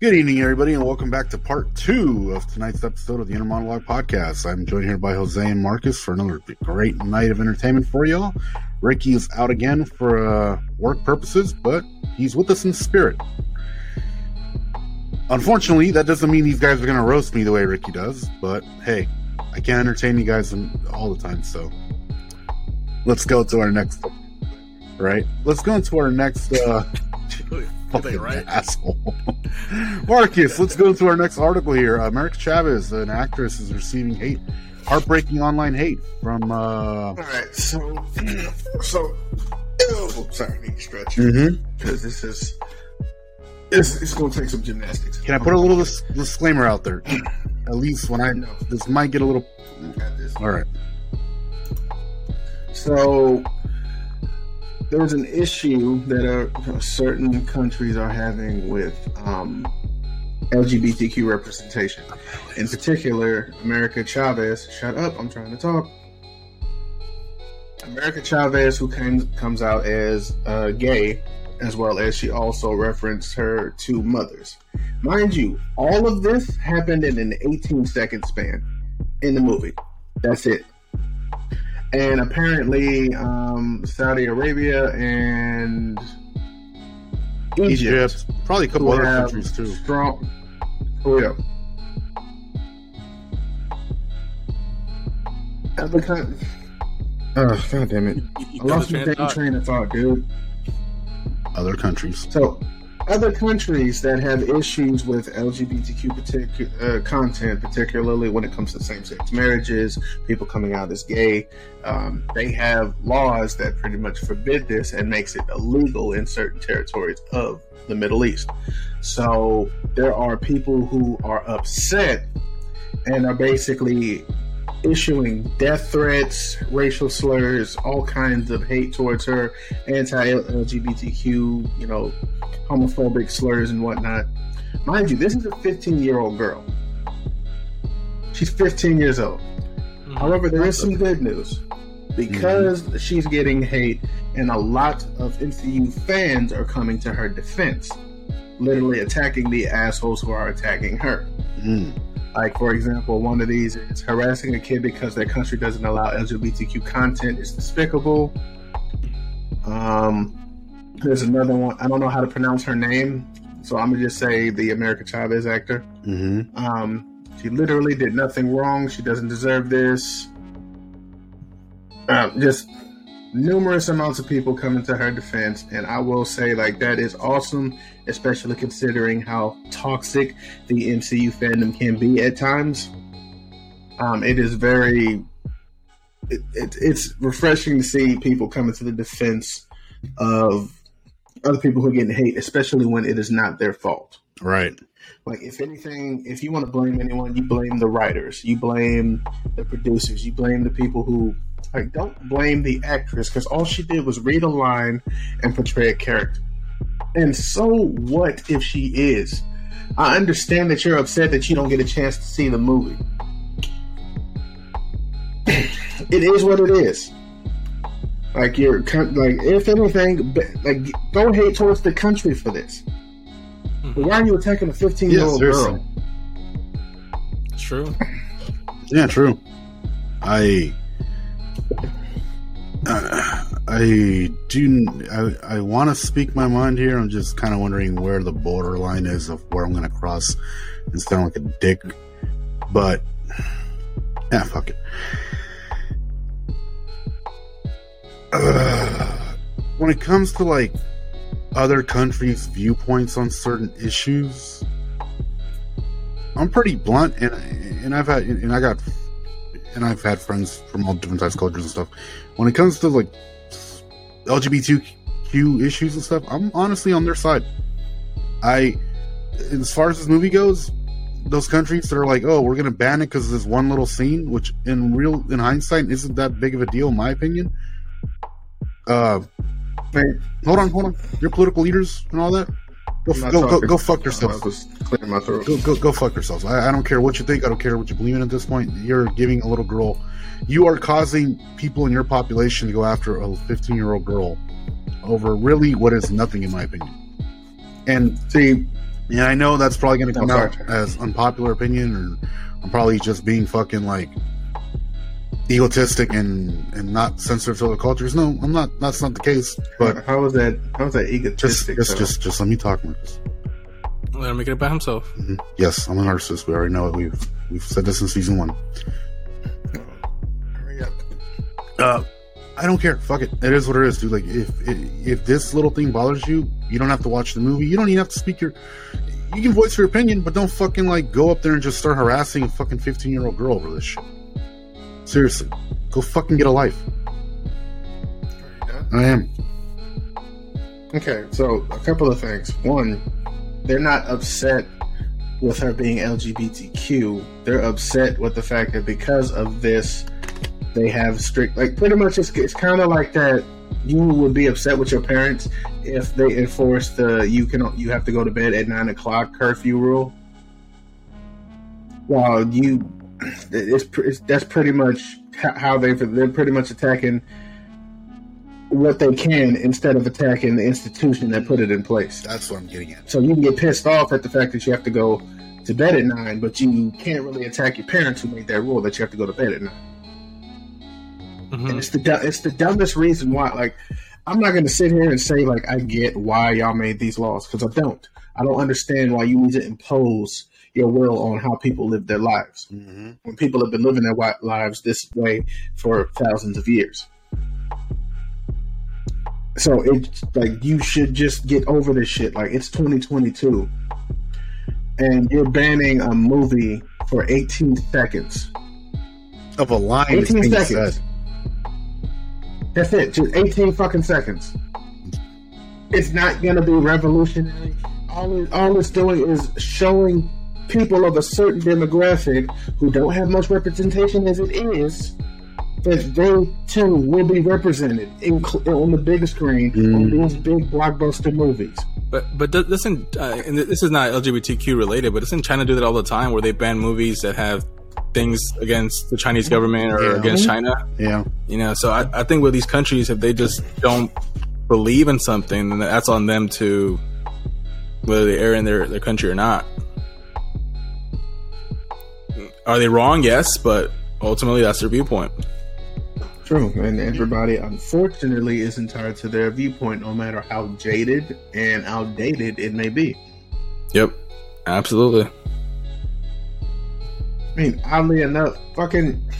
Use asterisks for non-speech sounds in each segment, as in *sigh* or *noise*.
Good evening, everybody, and welcome back to part two of tonight's episode of the Inner Monologue Podcast. I'm joined here by Jose and Marcus for another great night of entertainment for y'all. Ricky is out again for uh, work purposes, but he's with us in spirit. Unfortunately, that doesn't mean these guys are going to roast me the way Ricky does, but hey, I can't entertain you guys all the time, so let's go to our next. Right? Let's go into our next. Uh, *laughs* Fucking right? asshole. *laughs* Marcus, let's go to our next article here. America Chavez, an actress, is receiving hate, heartbreaking online hate from. Uh... All right, so, *clears throat* so, oh, sorry, I need to stretch because mm-hmm. this is. It's, it's going to take some gymnastics. Can I put a little dis- disclaimer out there? At least when I know this might get a little. All right. So there was an issue that uh, certain countries are having with um, LGBTQ representation. In particular, America Chavez. Shut up! I'm trying to talk. America Chavez, who came, comes out as uh, gay, as well as she also referenced her two mothers. Mind you, all of this happened in an 18 second span in the movie. That's it and apparently um, Saudi Arabia and Egypt, Egypt probably a couple other countries too. Strong, oh yeah. Other countries. Oh, God damn it! I lost my train of thought, dude. Other countries. So other countries that have issues with LGBTQ particu- uh, content, particularly when it comes to same sex marriages, people coming out as gay, um, they have laws that pretty much forbid this and makes it illegal in certain territories of the Middle East. So there are people who are upset and are basically issuing death threats, racial slurs, all kinds of hate towards her, anti-LGBTQ, you know, homophobic slurs and whatnot. Mind you, this is a 15 year old girl. She's 15 years old. Mm-hmm. However, there is some good news. Because mm-hmm. she's getting hate, and a lot of MCU fans are coming to her defense, literally attacking the assholes who are attacking her. Mm. Like, for example, one of these is harassing a kid because their country doesn't allow LGBTQ content is despicable. Um, there's another one. I don't know how to pronounce her name, so I'm gonna just say the America Chavez actor. Mm-hmm. Um, she literally did nothing wrong. She doesn't deserve this. Um, just numerous amounts of people coming to her defense, and I will say, like, that is awesome, especially considering how toxic the MCU fandom can be at times. Um, it is very, it, it, it's refreshing to see people coming to the defense of other people who are getting hate, especially when it is not their fault. Right. Like, if anything, if you want to blame anyone, you blame the writers, you blame the producers, you blame the people who like, don't blame the actress because all she did was read a line and portray a character. And so what if she is? I understand that you're upset that you don't get a chance to see the movie. it is what it is. Like you're like, if anything, like don't hate towards the country for this. Mm-hmm. Why are you attacking a 15 year old girl? True. yeah, true. I uh, I do. I, I want to speak my mind here. I'm just kind of wondering where the borderline is of where I'm going to cross and sound like a dick. But yeah, fuck it. *sighs* When it comes to like other countries' viewpoints on certain issues, I'm pretty blunt, and and I've had and I got and I've had friends from all different types of cultures and stuff. When it comes to like LGBTQ issues and stuff, I'm honestly on their side. I, as far as this movie goes, those countries that are like, oh, we're gonna ban it because of this one little scene, which in real in hindsight isn't that big of a deal, in my opinion. Uh, hold on, hold on. Your political leaders and all that. Go, go, go, go, fuck yourselves. Go, go, go fuck yourselves. I, I don't care what you think. I don't care what you believe in at this point. You're giving a little girl. You are causing people in your population to go after a 15 year old girl over really what is nothing, in my opinion. And see, Yeah, I know that's probably going to come out as unpopular opinion, or I'm probably just being fucking like egotistic and and not sensitive to other cultures. No, I'm not. That's not the case. But how was that? How was that just egotistic? just though? just just let me talk, Marcus. Let him make it about himself. hmm Yes, I'm a narcissist. We already know it. We've we've said this in season one. Hurry up. Uh, I don't care. Fuck it. It is what it is, dude. Like if if this little thing bothers you, you don't have to watch the movie. You don't even have to speak your. You can voice your opinion, but don't fucking like go up there and just start harassing a fucking 15 year old girl over this shit. Seriously, go fucking get a life. I am. Okay, so a couple of things. One, they're not upset with her being LGBTQ. They're upset with the fact that because of this, they have strict, like pretty much it's, it's kind of like that. You would be upset with your parents if they enforced the you can you have to go to bed at nine o'clock curfew rule. While you, it's, it's that's pretty much how they they're pretty much attacking what they can instead of attacking the institution that put it in place. That's what I'm getting at. So you can get pissed off at the fact that you have to go to bed at nine, but you can't really attack your parents who made that rule that you have to go to bed at nine. Mhm. And it's the it's the dumbest reason why. Like, I'm not going to sit here and say like I get why y'all made these laws because I don't. I don't understand why you need to impose your will on how people live their lives Mm-hmm. when people have been living their lives this way for thousands of years. So it's like you should just get over this shit. Like it's 2022, and you're banning a movie for 18 seconds. Of a line that's 18 seconds. said. That's it. Just 18 fucking seconds. It's not gonna be revolutionary. All it, all it's doing is showing people of a certain demographic who don't have much representation as it is that they too will be represented in, on the big screen on Mm. these big blockbuster movies. But but th- this in, uh, and this is not LGBTQ related, but doesn't China do that all the time, where they ban movies that have things against the Chinese government or Yeah. against China? Yeah. You know, so I, I think with these countries, if they just don't believe in something, then that's on them to whether they err in their, their country or not. Are they wrong? Yes, but ultimately that's their viewpoint. True, and everybody unfortunately is entitled to their viewpoint, no matter how jaded and outdated it may be. Yep, absolutely. I mean, oddly enough, fucking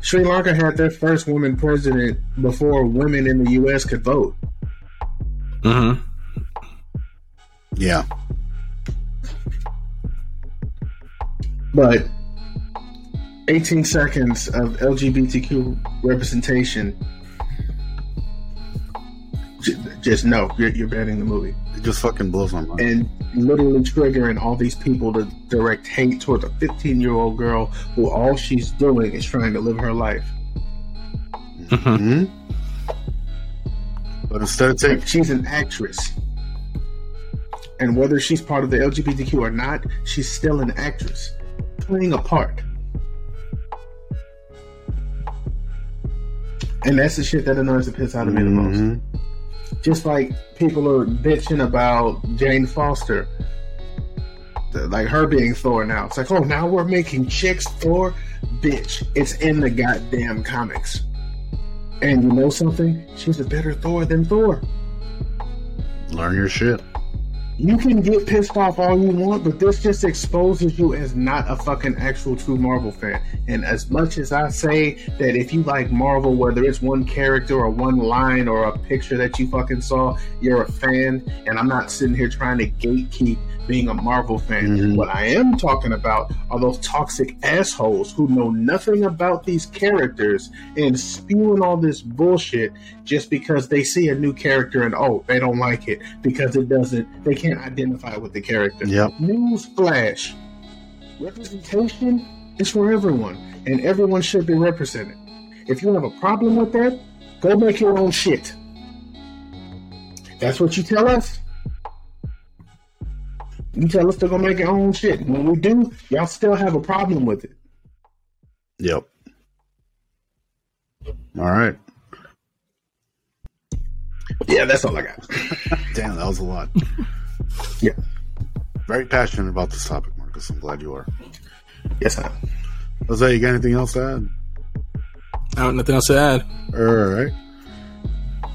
Sri Lanka had their first woman president before women in the U.S. could vote. hmm Yeah. But 18 seconds of LGBTQ representation. Just no, you're, you're banning the movie. It just fucking blows my mind. and literally triggering all these people to direct hate towards a 15 year old girl who all she's doing is trying to live her life. hmm But instead of taking she's an actress. And whether she's part of the LGBTQ or not, she's still an actress playing a part. And that's the shit that annoys the piss out of me the most. Mhm. just like people are bitching about Jane Foster, The- like her being Thor now. It's like, oh, now we're making chicks Thor, bitch. It's in the goddamn comics. And you know something? She's a better Thor than Thor. learn your shit. You can get pissed off all you want, but this just exposes you as not a fucking actual true Marvel fan. And as much as I say that if you like Marvel, whether it's one character or one line or a picture that you fucking saw, you're a fan. And I'm not sitting here trying to gatekeep being a Marvel fan. Mhm. What I am talking about are those toxic assholes who know nothing about these characters and spewing all this bullshit just because they see a new character and oh, they don't like it because it doesn't, they can't identify with the character. Yep. News flash. Representation is for everyone, and everyone should be represented. If you have a problem with that, go make your own shit. That's what you tell us. You tell us to go make our own shit. When we do, y'all still have a problem with it. Yep. All right. Yeah, that's all I got. *laughs* Damn, that was a lot. *laughs* Yeah. very passionate about this topic, Marcus. I'm glad you are. Yes, I am. Jose, you got anything else to add? I don't nothing else to add. All right.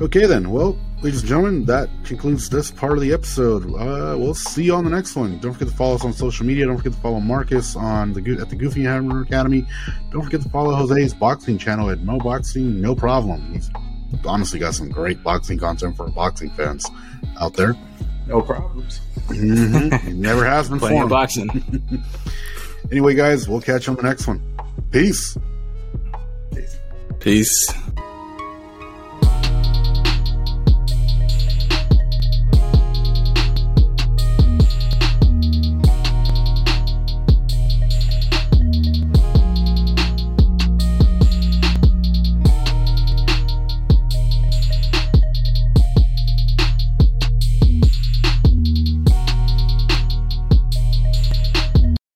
Okay, then. Well, ladies and gentlemen, that concludes this part of the episode. Uh, we'll see you on the next one. Don't forget to follow us on social media. Don't forget to follow Marcus on the at the Goofy Hammer Academy. Don't forget to follow Jose's boxing channel at Mo Boxing. No problem. He's honestly got some great boxing content for boxing fans out there. No problems. Mm-hmm. *laughs* Never has been Playing formed. boxing. *laughs* Anyway, guys, we'll catch you on the next one. Peace. Peace.